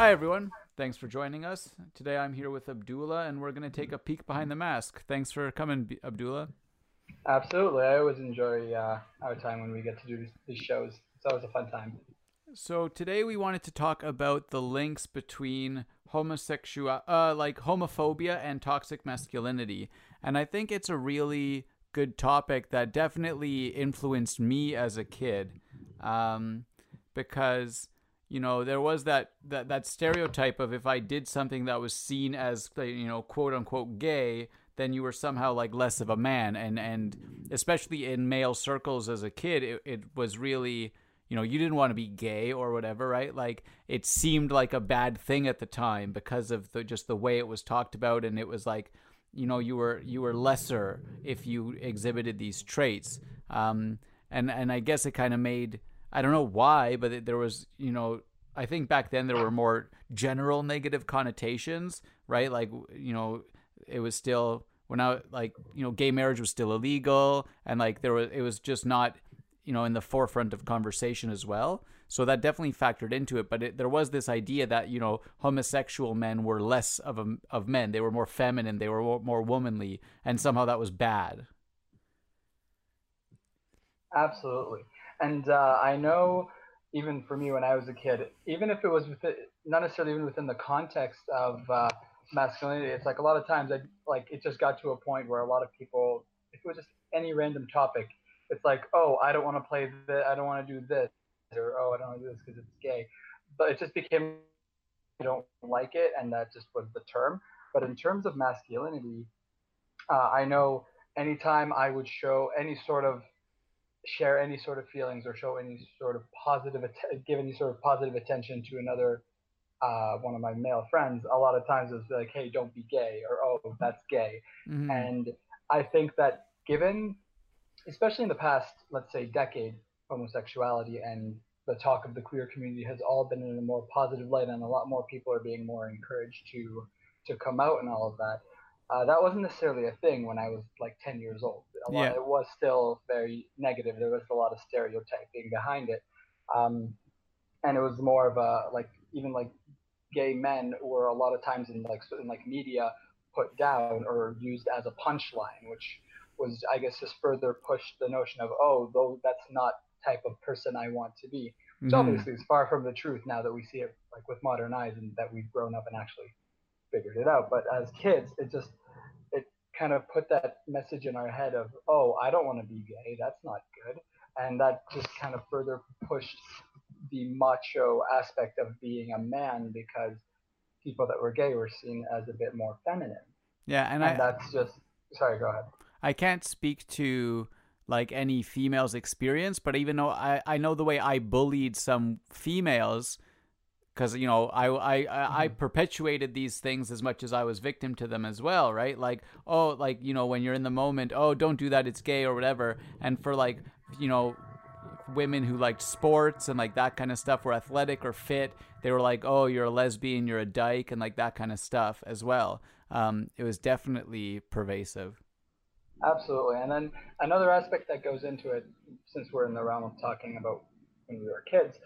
Hi, everyone. Thanks for joining us. Today I'm here with Abdullah, and we're going to take a peek behind the mask. Thanks for coming, Abdullah. Absolutely. I always enjoy uh, our time when we get to do these, shows. It's always a fun time. So today we wanted to talk about the links between homosexual, uh, like homophobia and toxic masculinity, and I think it's a really good topic that definitely influenced me as a kid, um, because you know there was that, that that stereotype of if I did something that was seen as you know quote unquote gay, then you were somehow like less of a man, and and especially in male circles as a kid, it, it was really you know, you didn't want to be gay or whatever, right? Like it seemed like a bad thing at the time because of the just the way it was talked about and it was like, you know, you were you were lesser if you exhibited these traits. Um and and I guess it kind of made I don't know why, but there was, you know, I think back then there were more general negative connotations, right? Like, you know, it was still when I like, you know, gay marriage was still illegal and like there was it was just not you know in the forefront of conversation as well. So that definitely factored into it but it, there was this idea that you know homosexual men were less of a, of men. They were more feminine. They were more, more womanly and somehow that was bad. Absolutely and uh, i know even for me when i was a kid even if it was within, not necessarily even within the context of uh, masculinity it's like a lot of times I, like it just got to a point where a lot of people if it was just any random topic it's like, oh, I don't want to play this, I don't want to do this, or oh, I don't want to do this because it's gay. But it just became, I don't like it, and that just was the term. But in terms of masculinity, uh, I know anytime I would show any sort of share any sort of feelings or show any sort of positive give any sort of positive attention to another uh, one of my male friends a lot of times it's like hey don't be gay or oh that's gay mm-hmm. and i think that given especially in the past, let's say, decade, homosexuality and the talk of the queer community has all been in a more positive light, and a lot more people are being more encouraged to to come out and all of that. Uh, that wasn't necessarily a thing when I was like 10 years old. A lot, yeah. It was still very negative. There was a lot of stereotyping behind it. Um, and it was more of a, like, even like gay men were a lot of times in like, in like media put down or used as a punchline, which was I guess just further pushed the notion of oh though that's not type of person I want to be. Which mm-hmm. obviously is far from the truth now that we see it like with modern eyes and that we've grown up and actually figured it out. But as kids, it just kind of put that message in our head of oh I don't want to be gay that's not good and that just kind of further pushed the macho aspect of being a man because people that were gay were seen as a bit more feminine. Yeah, and, and I, that's just sorry. Go ahead. I can't speak to like any female's experience, but even though I, I know the way I bullied some females, because you know I I I, mm-hmm. I perpetuated these things as much as I was victim to them as well, right? Like oh, like you know when you're in the moment, oh don't do that, it's gay or whatever. And for like you know women who liked sports and like that kind of stuff were athletic or fit, they were like oh you're a lesbian, you're a dyke, and like that kind of stuff as well. Um, it was definitely pervasive. Absolutely. And then another aspect that goes into it, since we're in the realm of talking about when we were kids,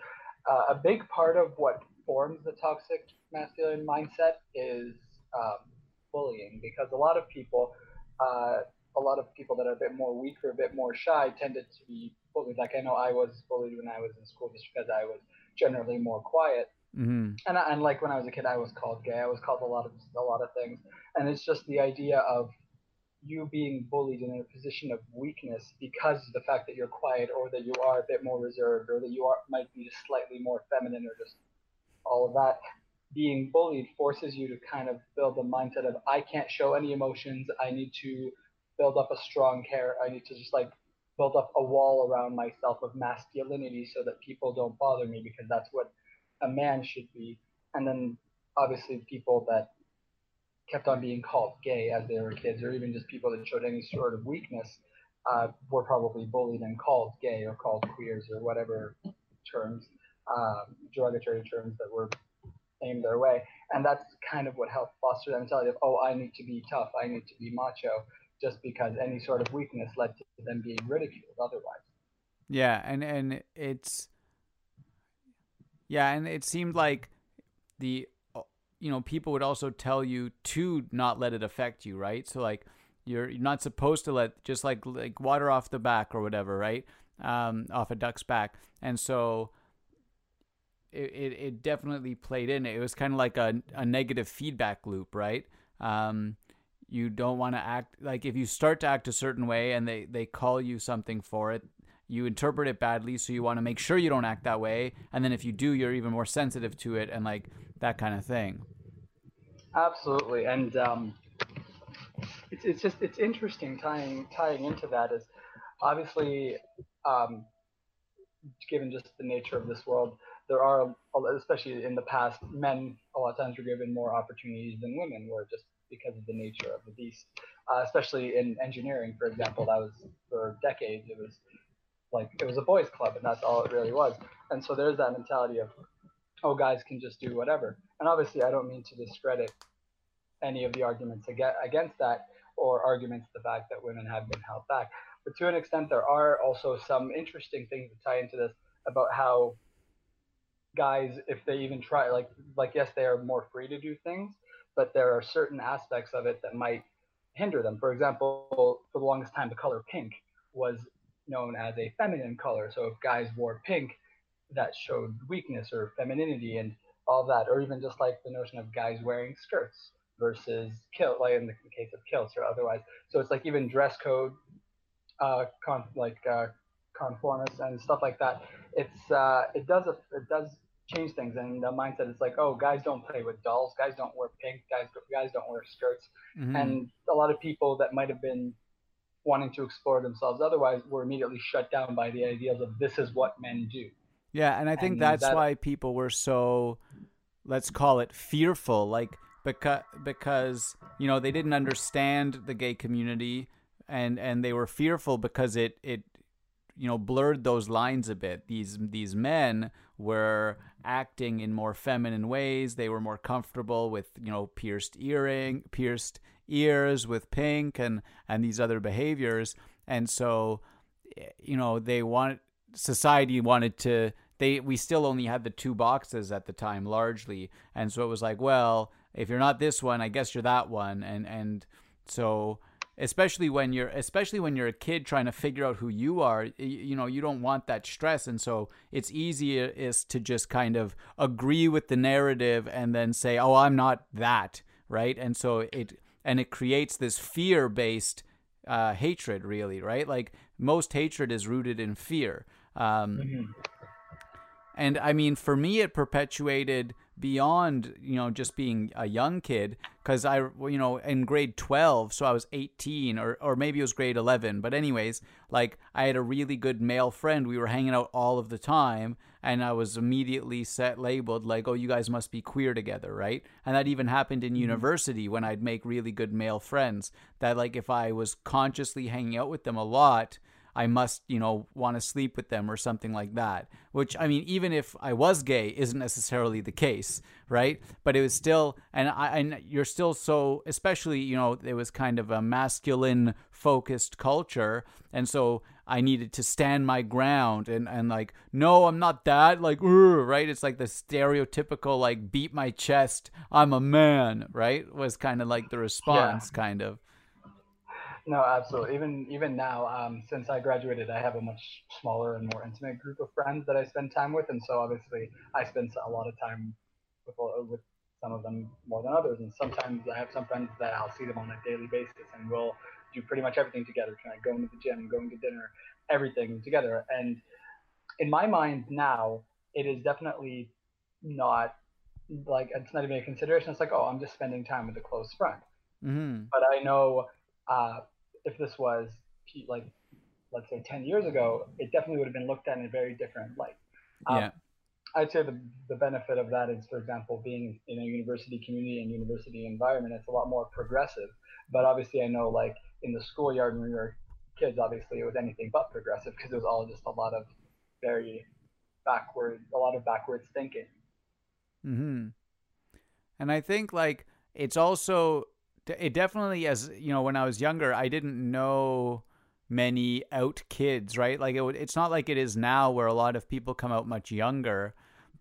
uh, a big part of what forms the toxic masculine mindset is um, bullying, because a lot of people, uh, a lot of people that are a bit more weak or a bit more shy, tended to be bullied. Like I know I was bullied when I was in school just because I was generally more quiet. Mm-hmm. And, and like when I was a kid, I was called gay. I was called a lot of a lot of things, and it's just the idea of you being bullied in a position of weakness because of the fact that you're quiet or that you are a bit more reserved or that you are might be slightly more feminine or just all of that being bullied forces you to kind of build the mindset of I can't show any emotions. I need to build up a strong care. I need to just like build up a wall around myself of masculinity so that people don't bother me because that's what a man should be. And then obviously people that kept on being called gay as they were kids, or even just people that showed any sort of weakness uh, were probably bullied and called gay or called queers or whatever terms, um, derogatory terms that were aimed their way. And that's kind of what helped foster that mentality of, oh, I need to be tough, I need to be macho, just because any sort of weakness led to them being ridiculed otherwise. Yeah, and and it's yeah, and it seemed like the uh, you know people would also tell you to not let it affect you right so like you're, you're not supposed to let just like like water off the back or whatever right um, off a duck's back and so it, it, it definitely played in. It was kind of like a, a negative feedback loop right? Um, you don't want to act like if you start to act a certain way and they, they call you something for it you interpret it badly so you want to make sure you don't act that way. And then if you do you're even more sensitive to it and like that kind of thing. Absolutely. And um, it's, it's just it's interesting tying tying into that is obviously um, given just the nature of this world there are especially in the past men a lot of times were given more opportunities than women were just because of the nature of the beast. Uh, especially in engineering for example that was for decades it was like it was a boys club and that's all it really was. And so there's that mentality of oh guys can just do whatever. And obviously i don't mean to discredit any of the arguments against that or arguments the fact that women have been held back. But to an extent there are also some interesting things that tie into this about how guys if they even try like like yes they are more free to do things but there are certain aspects of it that might hinder them for example for the longest time the color pink was known as a feminine color. So if guys wore pink, that showed weakness or femininity and all that, or even just like the notion of guys wearing skirts versus kilt, like in the case of kilts or otherwise. So it's like even dress code, uh, con- like uh, conformist and stuff like that. It's uh, it does it does change things and the mindset is like oh guys don't play with dolls guys don't wear pink guys guys don't wear skirts mm-hmm. and a lot of people that might have been wanting to explore themselves otherwise were immediately shut down by the ideas of this is what men do. Yeah, and I think and that's that, why people were so let's call it fearful like because because you know they didn't understand the gay community and and they were fearful because it it you know blurred those lines a bit. These these men were acting in more feminine ways. They were more comfortable with you know pierced earring pierced ears with pink and and these other behaviors. And so eh, you know they want society wanted to they we still only had the two boxes at the time largely. And so it was like well if you're not this one i guess you're that one. And and so especially when you're especially when you're a kid trying to figure out who you are you, you know you don't want that stress. And so it's easier is to just kind of agree with the narrative and then say oh i'm not that right? And so it and it creates this fear based uh, hatred really right? Like most hatred is rooted in fear. Um, mm-hmm. and i mean for me it perpetuated beyond you know just being a young kid because i you know in grade 12 so i was 18 or or maybe it was grade 11 but anyways like i had a really good male friend we were hanging out all of the time and i was immediately set labeled like oh you guys must be queer together right and that even happened in mm-hmm. university when i'd make really good male friends that like if i was consciously hanging out with them a lot I must, you know, want to sleep with them or something like that. Which, I mean, even if I was gay, isn't necessarily the case, right? But it was still, and I, and you're still so, especially, you know, it was kind of a masculine focused culture. And so I needed to stand my ground and, and like, no, I'm not that. Like, right? It's like the stereotypical, like, beat my chest, I'm a man, right? Was kind of like the response, yeah. kind of. No, absolutely. Even even now, um, since I graduated, I have a much smaller and more intimate group of friends that I spend time with, and so obviously I spend a lot of time with with some of them more than others. And sometimes I have some friends that I'll see them on a daily basis, and we'll do pretty much everything together. Trying going to the gym, going to dinner, everything together. And in my mind now, it is definitely not like it's not even a consideration. It's like, oh, I'm just spending time with a close friend. Mm-hmm. But I know uh, if this was like let's say 10 years ago it definitely would have been looked at in a very different light. Um, yeah. I'd say the, the benefit of that is for example being in a university community and university environment it's a lot more progressive. But obviously i know like in the schoolyard when we were kids obviously it was anything but progressive because it was all just a lot of very backward a lot of backwards thinking. Hmm and i think like it's also it definitely as you know when i was younger i didn't know many out kids right like it, it's not like it is now where a lot of people come out much younger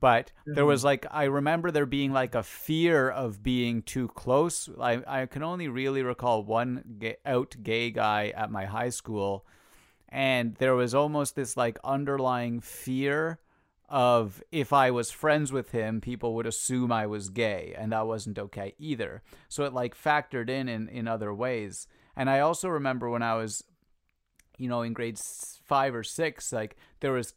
but mm-hmm. there was like I remember there being like a fear of being too close. I I can only really recall one gay, out gay guy at my high school, and there was almost this like underlying fear of if I was friends with him, people would assume I was gay, and that wasn't okay either. So it like factored in in, in other ways. And I also remember when I was, you know, in grade five or six, like there was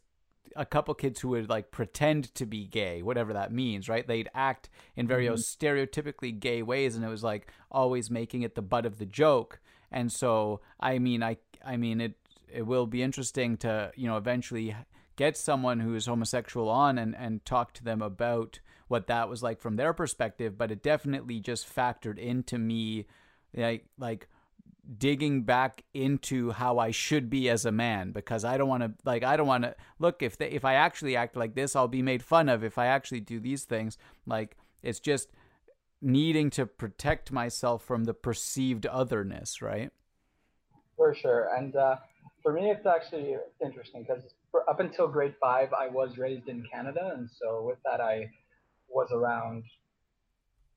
a couple kids who would like pretend to be gay, whatever that means, right? They'd act in very mm-hmm. stereotypically gay ways, and it was like always making it the butt of the joke. And so, I mean, I, I mean, it, it will be interesting to, you know, eventually get someone who is homosexual on and and talk to them about what that was like from their perspective. But it definitely just factored into me, like, like digging back into how I should be as a man because I don't want to like I don't want to look if they, if I actually act like this I'll be made fun of if I actually do these things like it's just needing to protect myself from the perceived otherness right for sure and uh, for me it's actually interesting because up until grade 5 I was raised in Canada and so with that I was around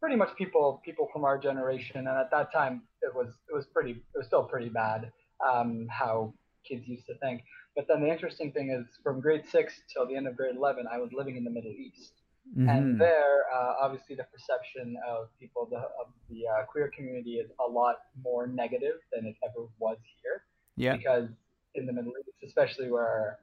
pretty much people people from our generation and at that time it was it was pretty it was still pretty bad um, how kids used to think. But then the interesting thing is from grade six till the end of grade 11 i was living in the middle east. Mm-hmm. and there uh, obviously the perception of people the, of the uh, queer community is a lot more negative than it ever was here. Yeah. Because in the middle east especially where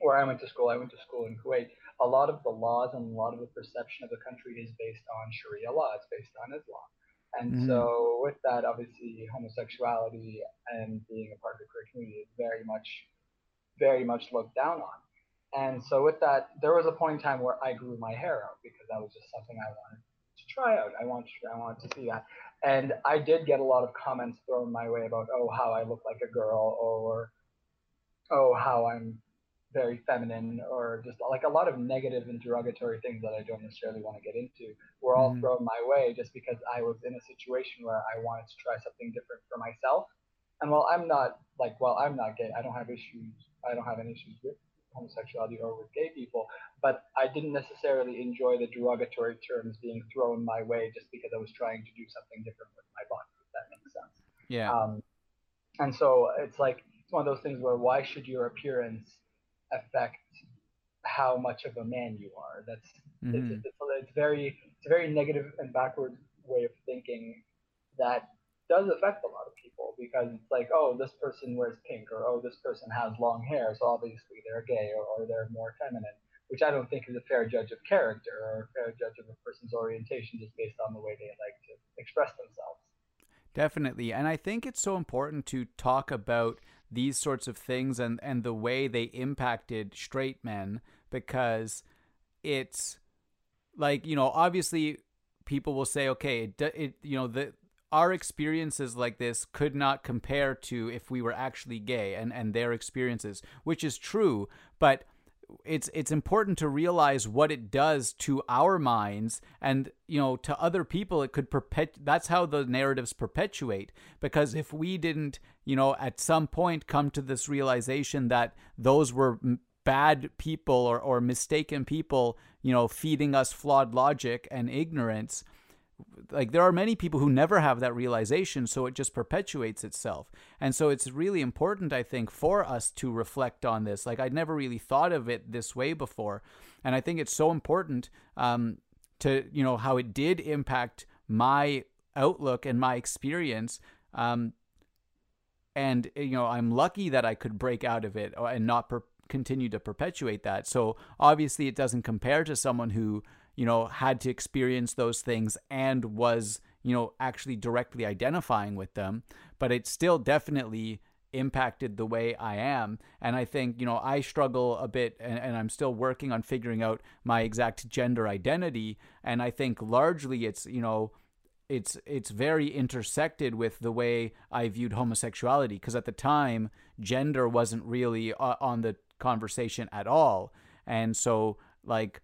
where i went to school i went to school in kuwait a lot of the laws and a lot of the perception of the country is based on Sharia law. It's based on Islam. And mm-hmm. so, with that, obviously, homosexuality and being a part of the queer community is very much, very much looked down on. And so, with that, there was a point in time where I grew my hair out because that was just something I wanted to try out. I wanted, to, I wanted to see that. And I did get a lot of comments thrown my way about, oh, how I look like a girl, or oh, how I'm very feminine or just like a lot of negative and derogatory things that I don't necessarily want to get into were all mm. thrown my way just because I was in a situation where I wanted to try something different for myself. And while I'm not like, well, I'm not gay, I don't have issues, I don't have any issues with homosexuality or with gay people, but I didn't necessarily enjoy the derogatory terms being thrown my way just because I was trying to do something different with my body, if that makes sense. Yeah. Um, and so it's like, it's one of those things where why should your appearance affect how much of a man you are. That's mm-hmm. it's, it's, it's, very it's a very negative and backward way of thinking that does affect a lot of people because it's like oh this person wears pink or oh this person has long hair so obviously they're gay or, or they're more feminine which I don't think is a fair judge of character or a fair judge of a person's orientation just based on the way they like to express themselves. Definitely. And I think it's so important to talk about these sorts of things and and the way they impacted straight men because it's like you know obviously people will say okay it, it you know the our experiences like this could not compare to if we were actually gay and and their experiences which is true but it's it's important to realize what it does to our minds and you know to other people it could perpet that's how the narratives perpetuate. Because if we didn't you know at some point come to this realization that those were bad people or or mistaken people you know feeding us flawed logic and ignorance like there are many people who never have that realization so it just perpetuates itself. And so it's really important i think for us to reflect on this. Like i'd never really thought of it this way before. And i think it's so important um, to you know how it did impact my outlook and my experience um, and you know i'm lucky that i could break out of it uh, and not per- continue to perpetuate that. So obviously it doesn't compare to someone who you know, had to experience those things and was, you know, actually directly identifying with them. But it still definitely impacted the way I am. And I think, you know, I struggle a bit and, and, I'm still working on figuring out my exact gender identity. And I think largely it's, you know, it's it's very intersected with the way I viewed homosexuality because at the time gender wasn't really uh, on the conversation at all. And so like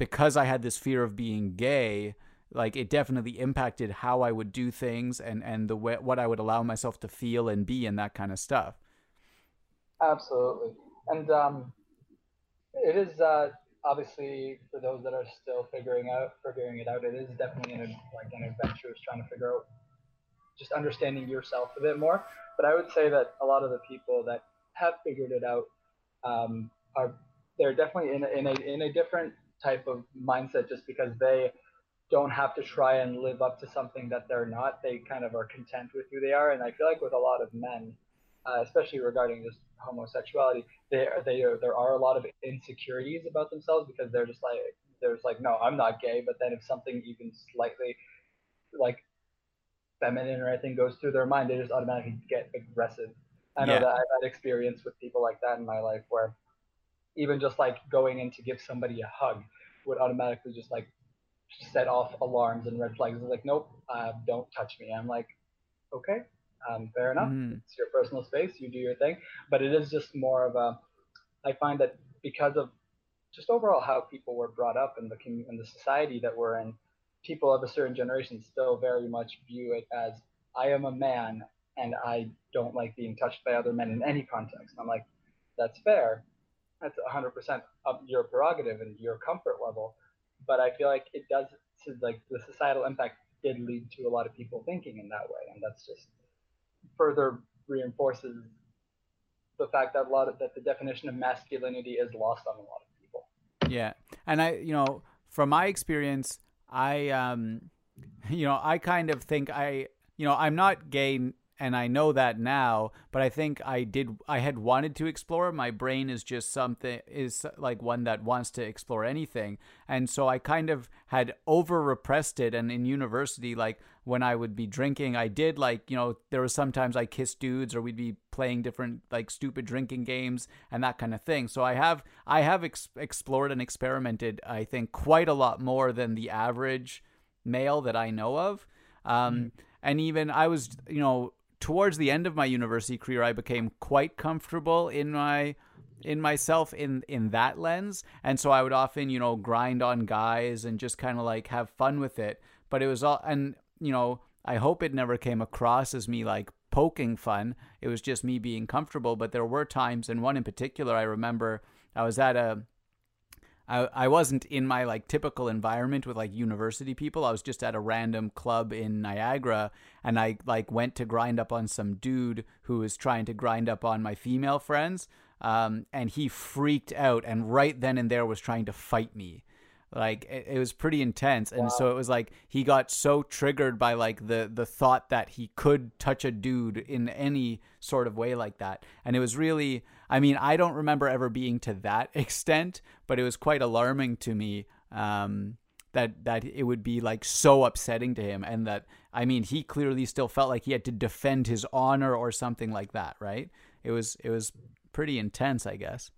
because I had this fear of being gay, like it definitely impacted how I would do things and and the way what I would allow myself to feel and be and that kind of stuff. Absolutely, and um, it is uh, obviously for those that are still figuring out figuring it out, it is definitely an like an adventure is trying to figure out just understanding yourself a bit more. But I would say that a lot of the people that have figured it out um, are they're definitely in a, in a in a different type of mindset just because they don't have to try and live up to something that they're not. They kind of are content with who they are, and I feel like with a lot of men, uh, especially regarding just homosexuality, there they there are a lot of insecurities about themselves because they're just like there's like no, I'm not gay, but then if something even slightly like feminine or anything goes through their mind, they just automatically get aggressive. I know yeah. that I've had experience with people like that in my life where even just like going in to give somebody a hug would automatically just like set off alarms and red flags. It's like, nope, uh, don't touch me. I'm like, okay, um, fair enough. Mm. It's your personal space. You do your thing. But it is just more of a. I find that because of just overall how people were brought up in the in the society that we're in, people of a certain generation still very much view it as I am a man and I don't like being touched by other men in any context. I'm like, that's fair. That's 100% of your prerogative and your comfort level. But I feel like it does, like the societal impact did lead to a lot of people thinking in that way. And that's just further reinforces the fact that a lot of that the definition of masculinity is lost on a lot of people. Yeah. And I, you know, from my experience, I, um, you know, I kind of think I, you know, I'm not gay and I know that now, but I think I did I had wanted to explore. My brain is just something is like one that wants to explore anything. And so I kind of had over repressed it and in university like when I would be drinking, I did like, you know, there was sometimes I kissed dudes or we'd be playing different like stupid drinking games and that kind of thing. So I have I have ex- explored and experimented I think quite a lot more than the average male that I know of. Um, mm-hmm. and even I was, you know, towards the end of my university career, I became quite comfortable in my in myself in in that lens. And so i would often you know grind on guys and just kind of like have fun with it. But it was all and you know i hope it never came across as me like poking fun. It was just me being comfortable. But there were times and one in particular i remember i was at a I, I wasn't in my like typical environment with like university people. I was just at a random club in Niagara and I like went to grind up on some dude who was trying to grind up on my female friends. Um, and he freaked out and right then and there was trying to fight me like it, it, was pretty intense. And wow. so it was like he got so triggered by like the the thought that he could touch a dude in any sort of way like that. And it was really i mean i don't remember ever being to that extent but it was quite alarming to me um, that that it would be like so upsetting to him. And that i mean he clearly still felt like he had to defend his honor or something like that right? It was it was pretty intense i guess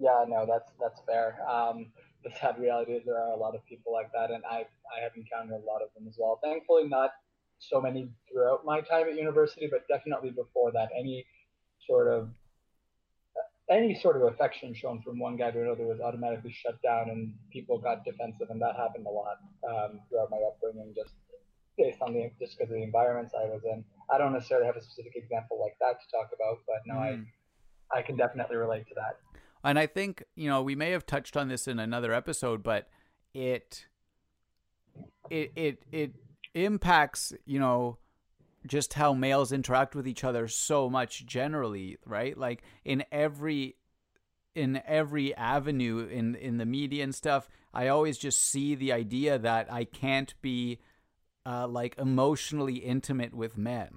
yeah, no, that's that's fair. Um, the sad reality is there are a lot of people like that, and I I have encountered a lot of them as well. Thankfully, not so many throughout my time at university, but definitely before that, any sort of any sort of affection shown from one guy to another was automatically shut down, and people got defensive, and that happened a lot um, throughout my upbringing, just based on the just because of the environments I was in. I don't necessarily have a specific example like that to talk about, but no, mm. I I can definitely relate to that. And I think, you know, we may have touched on this in another episode, but it it it it impacts, you know, just how males interact with each other so much generally, right? Like in every in every avenue in in the media and stuff, I always just see the idea that I can't be uh, like emotionally intimate with men,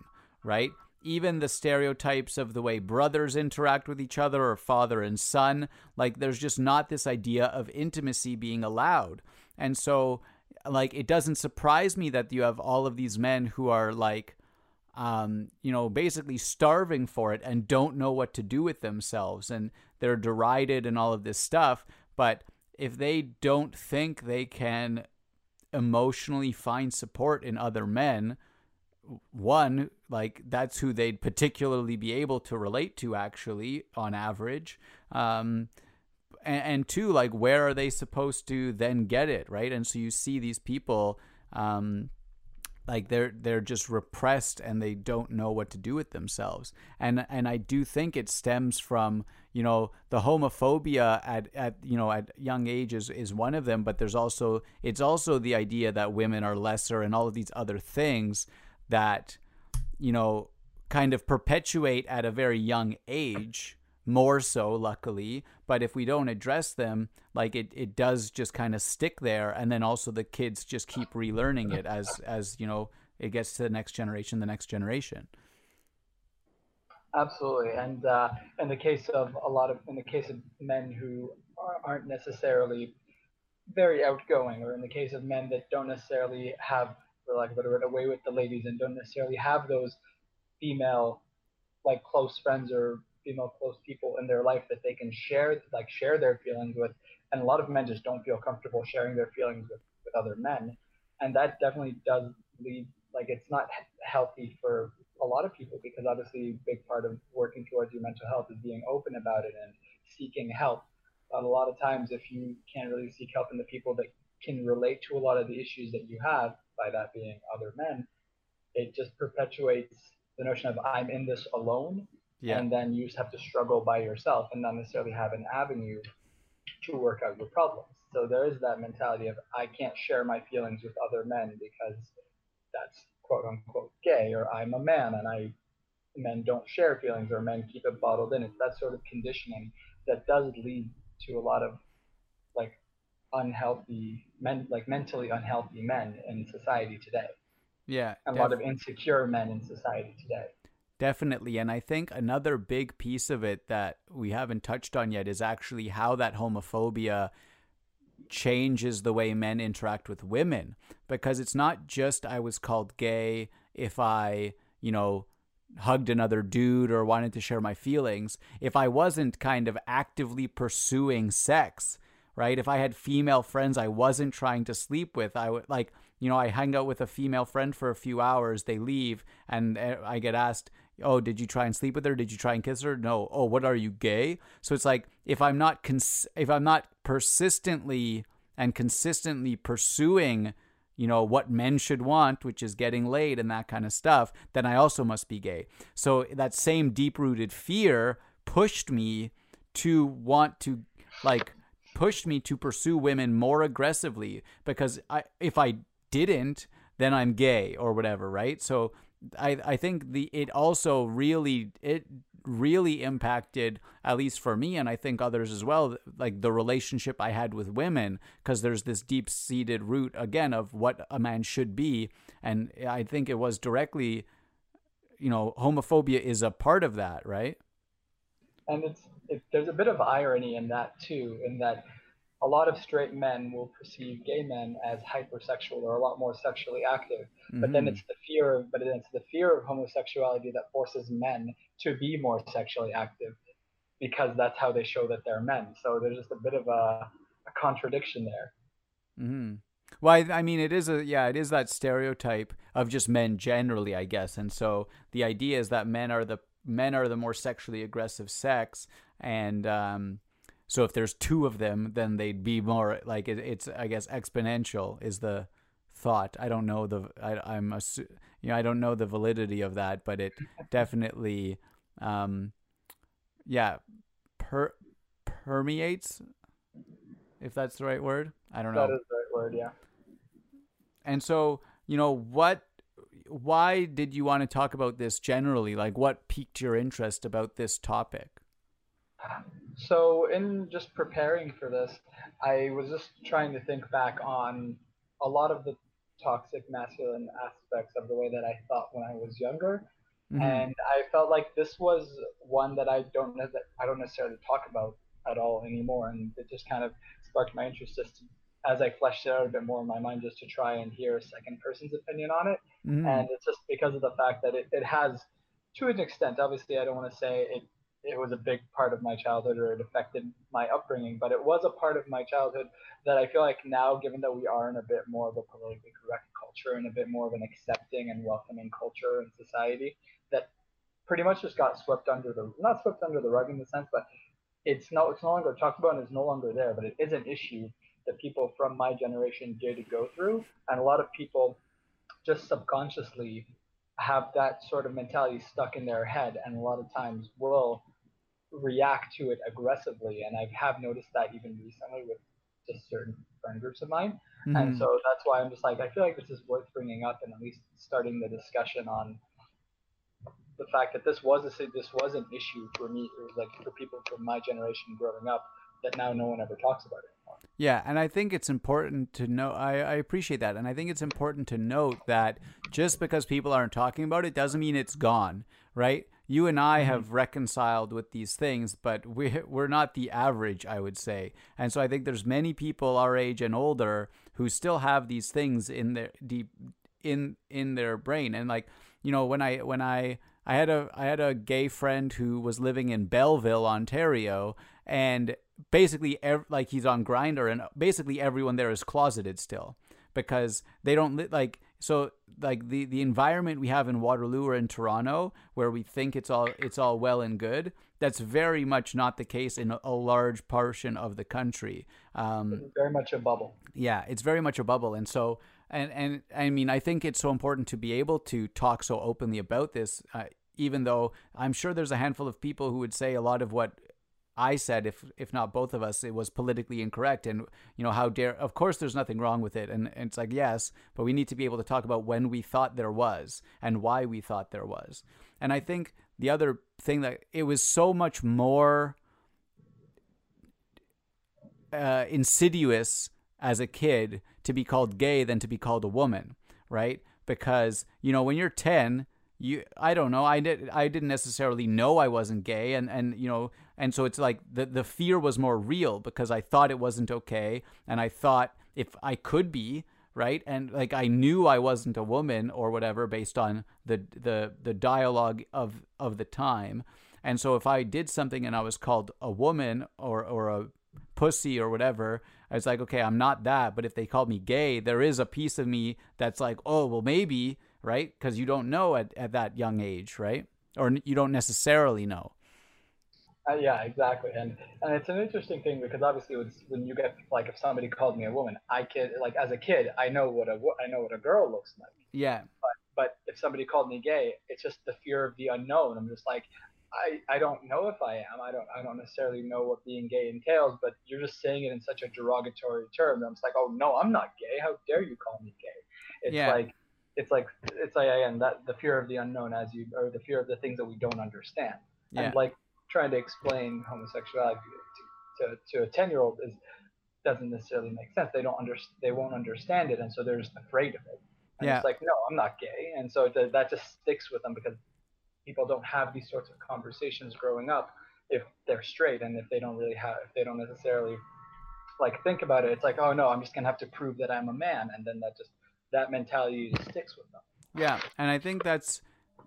right? Even the stereotypes of the way brothers interact with each other or father and son like there's just not this idea of intimacy being allowed and so like it doesn't surprise me that you have all of these men who are like um, you know, basically starving for it and don't know what to do with themselves and they're derided and all of this stuff. But if they don't think they can emotionally find support in other men, one like that's who they'd particularly be able to relate to actually on average. Um and, and two like where are they supposed to then get it right? And so you see these people um like they're they're just repressed and they don't know what to do with themselves. And and I do think it stems from you know the homophobia at at you know at young ages is one of them but there's also it's also the idea that women are lesser and all of these other things that you know kind of perpetuate at a very young age more so luckily. But if we don't address them like it, it does just kind of stick there and then also the kids just keep relearning it as as you know it gets to the next generation the next generation. Absolutely. And uh, in the case of a lot of in the case of men who aren't necessarily very outgoing or in the case of men that don't necessarily have for lack of a better word away with the ladies and don't necessarily have those female like close friends or female close people in their life that they can share like share their feelings with. And a lot of men just don't feel comfortable sharing their feelings with, with other men. And that definitely does lead like it's not healthy for a lot of people because obviously a big part of working towards your mental health is being open about it and seeking help. But a lot of times if you can't really seek help in the people that can relate to a lot of the issues that you have by that being other men it just perpetuates the notion of i'm in this alone yeah. and then you just have to struggle by yourself and not necessarily have an avenue to work out your problems. So there is that mentality of I can't share my feelings with other men because that's quote unquote gay, or I'm a man and I men don't share feelings or men keep it bottled in. It's that sort of conditioning that does lead to a lot of like unhealthy men, like mentally unhealthy men in society today. Yeah, a def- lot of insecure men in society today. Definitely. And I think another big piece of it that we haven't touched on yet is actually how that homophobia changes the way men interact with women. Because it's not just I was called gay if I, you know, hugged another dude or wanted to share my feelings. If I wasn't kind of actively pursuing sex, right? If I had female friends I wasn't trying to sleep with, I would like, you know, I hang out with a female friend for a few hours, they leave, and eh, I get asked, oh did you try and sleep with her? Did you try and kiss her? No. Oh what are you gay? So it's like if i'm not cons- if i'm not persistently and consistently pursuing you know what men should want which is getting laid and that kind of stuff then i also must be gay. So that same deep rooted fear pushed me to want to like pushed me to pursue women more aggressively because i if i didn't then i'm gay or whatever right? So I I think the it also really it really impacted at least for me and I think others as well like the relationship I had with women because there's this deep seated root again of what a man should be. And I think it was directly you know homophobia is a part of that right? And it's it, there's a bit of irony in that too in that a lot of straight men will perceive gay men as hypersexual or a lot more sexually active. Mm-hmm. But then mm-hmm. it's the fear of, but it's the fear of homosexuality that forces men to be more sexually active because that's how they show that they're men. So there's just a bit of a, a contradiction there. Mm-hmm. Well, I, I, mean, it is a yeah, it is that stereotype of just men generally, I guess. And so the idea is that men are the men are the more sexually aggressive sex, and um, so if there's two of them, then they'd be more like it, it's I guess exponential is the thought. I don't know the I, am assu- you know I don't know the validity of that, but it definitely um, yeah per permeates if that's the right word. I don't know. That is the right word, yeah. And so, you know, what why did you want to talk about this generally? Like what piqued your interest about this topic? So, in just preparing for this, I was just trying to think back on a lot of the toxic masculine aspects of the way that I thought when I was younger. Mm-hmm. And I felt like this was one that I don't I don't necessarily talk about at all anymore. And it just kind of sparked my interest just to, as I fleshed it out a bit more in my mind just to try and hear a second person's opinion on it. Mm-hmm. And it's just because of the fact that it, it has, to an extent, obviously, I don't want to say it it was a big part of my childhood or it affected my upbringing, but it was a part of my childhood that I feel like now, given that we are in a bit more of a politically correct culture and a bit more of an accepting and welcoming culture and society, that pretty much just got swept under the not swept under the rug in the sense, but it's no it's no longer talked about and it's no longer there, but it is an issue that people from my generation did go through, and a lot of people just subconsciously have that sort of mentality stuck in their head and a lot of times will react to it aggressively. And i have noticed that even recently with just certain friend groups of mine. Mm-hmm. and so that's why i'm just like i feel like this is worth bringing up and at least starting the discussion on the fact that this was a this was an issue for me like for people from my generation growing up that now no one ever talks about anymore. Yeah, and I think it's important to know. I, I appreciate that, and I think it's important to note that just because people aren't talking about it doesn't mean it's gone, right? You and I mm-hmm. have reconciled with these things, but we we're not the average, I would say. And so I think there's many people our age and older who still have these things in their deep in in their brain. And like you know, when I when I I had a I had a gay friend who was living in Belleville, Ontario, and basically ev- like he's on Grindr and basically everyone there is closeted still because they don't li- like so like the the environment we have in Waterloo or in Toronto where we think it's all it's all well and good that's very much not the case in a, a large portion of the country. Um, very much a bubble. Yeah it's very much a bubble. And so and and I mean I think it's so important to be able to talk so openly about this uh, even though I'm sure there's a handful of people who would say a lot of what I said, if if not both of us, it was politically incorrect, and you know how dare. Of course, there's nothing wrong with it, and, and, it's like yes, but we need to be able to talk about when we thought there was and why we thought there was. And I think the other thing that it was so much more uh, insidious as a kid to be called gay than to be called a woman, right? Because you know when you're ten, you I don't know I did I didn't necessarily know I wasn't gay and and you know and so it's like the the fear was more real because I thought it wasn't okay and I thought if I could be right and like I knew I wasn't a woman or whatever based on the the the dialogue of of the time and so if I did something and I was called a woman or or a pussy or whatever I was like okay I'm not that but if they called me gay there is a piece of me that's like oh well maybe right? Because you don't know at, at that young age, right? Or you don't necessarily know. Uh, yeah, exactly, and and it's an interesting thing because obviously it's, when you get like if somebody called me a woman, I can like as a kid I know what a I know what a girl looks like. Yeah. But but if somebody called me gay, it's just the fear of the unknown. I'm just like I I don't know if I am. I don't I don't necessarily know what being gay entails, but you're just saying it in such a derogatory term. I'm just like, oh no, I'm not gay. How dare you call me gay? It's yeah. like it's like it's like again that the fear of the unknown as you or the fear of the things that we don't understand yeah. and like trying to explain homosexuality to, to, to a 10 year old is doesn't necessarily make sense. They don't under they won't understand it and so they're just afraid of it. And yeah. it's like no i'm not gay. And so th- that just sticks with them because people don't have these sorts of conversations growing up if they're straight and if they don't really have if they don't necessarily like think about it. It's like oh no i'm just gonna have to prove that i'm a man. And then that just that mentality sticks with them. Yeah, and I think that's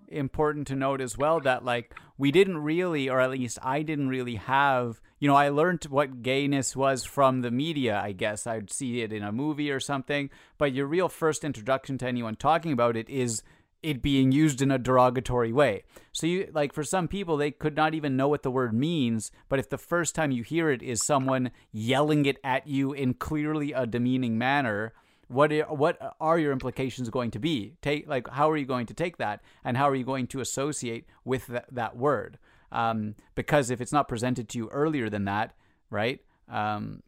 important to note as well that like we didn't really or at least I didn't really have you know I learned what gayness was from the media I guess I'd see it in a movie or something but your real first introduction to anyone talking about it is it being used in a derogatory way. So you like for some people they could not even know what the word means, but if the first time you hear it is someone yelling it at you in clearly a demeaning manner, what are, what are your implications going to be? Take like how are you going to take that? And how are you going to associate with that, that word? Um, because if it's not presented to you earlier than that right um,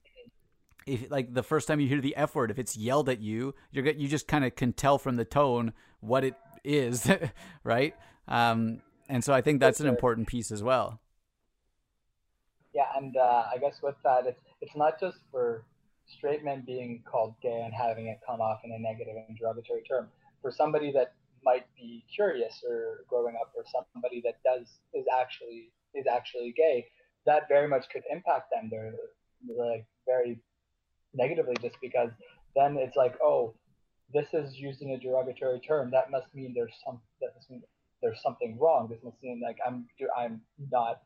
if like the first time you hear the f word if it's yelled at you you're you just kind of can tell from the tone what it is right? Um, and so i think that's an important piece as well. Yeah and uh, i guess with that it's it's not just for straight men being called gay and having it come off in a negative and derogatory term. For somebody that might be curious or growing up, or somebody that does is actually is actually gay, that very much could impact them. They're, they're like very negatively, just because then it's like, oh, this is used in a derogatory term. That must mean there's some that must mean there's something wrong. This must mean like I'm I'm not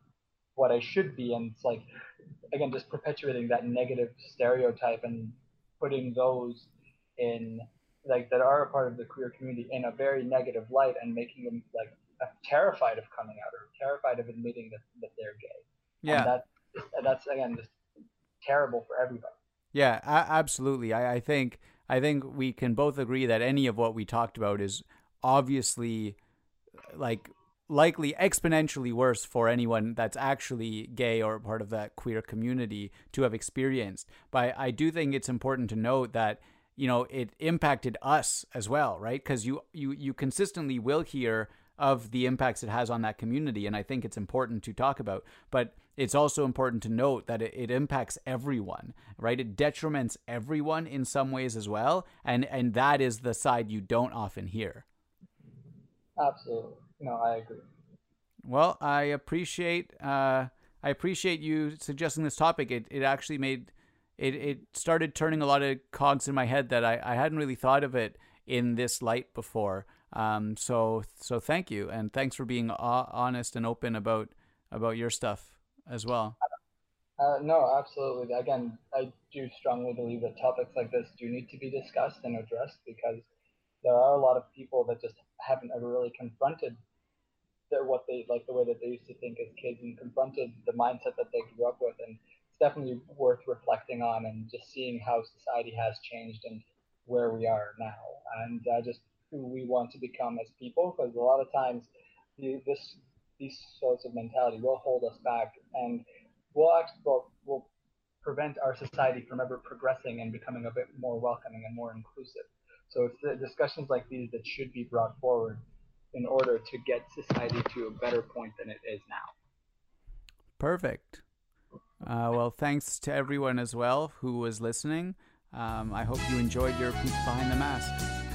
what I should be. And it's like, again, just perpetuating that negative stereotype and putting those in like that are a part of the queer community in a very negative light and making them like uh, terrified of coming out or terrified of admitting that, that they're gay. Yeah. And that, that's again just terrible for everybody. Yeah, absolutely. I, I think I think we can both agree that any of what we talked about is obviously like likely exponentially worse for anyone that's actually gay or part of that queer community to have experienced. But I do think it's important to note that you know it impacted us as well, right? Because you you you consistently will hear of the impacts it has on that community, and I think it's important to talk about. But it's also important to note that it, it impacts everyone, right? It detriments everyone in some ways as well, and and that is the side you don't often hear. Absolutely. No, I agree. Well, I appreciate uh, I appreciate you suggesting this topic. It it actually made it it started turning a lot of cogs in my head that I, I hadn't really thought of it in this light before. Um, so so thank you and thanks for being honest and open about about your stuff as well. Uh, no, absolutely. Again, I do strongly believe that topics like this do need to be discussed and addressed because there are a lot of people that just haven't ever really confronted their, what they like the way that they used to think as kids and confronted the mindset that they grew up with and it's definitely worth reflecting on and just seeing how society has changed and where we are now. And uh, just who we want to become as people because a lot of times this these sorts of mentality will hold us back and will actually will, will prevent our society from ever progressing and becoming a bit more welcoming and more inclusive. So it's the discussions like these that should be brought forward in order to get society to a better point than it is now. Perfect. Uh, well, thanks to everyone as well who was listening. Um, I hope you enjoyed your behind the mask.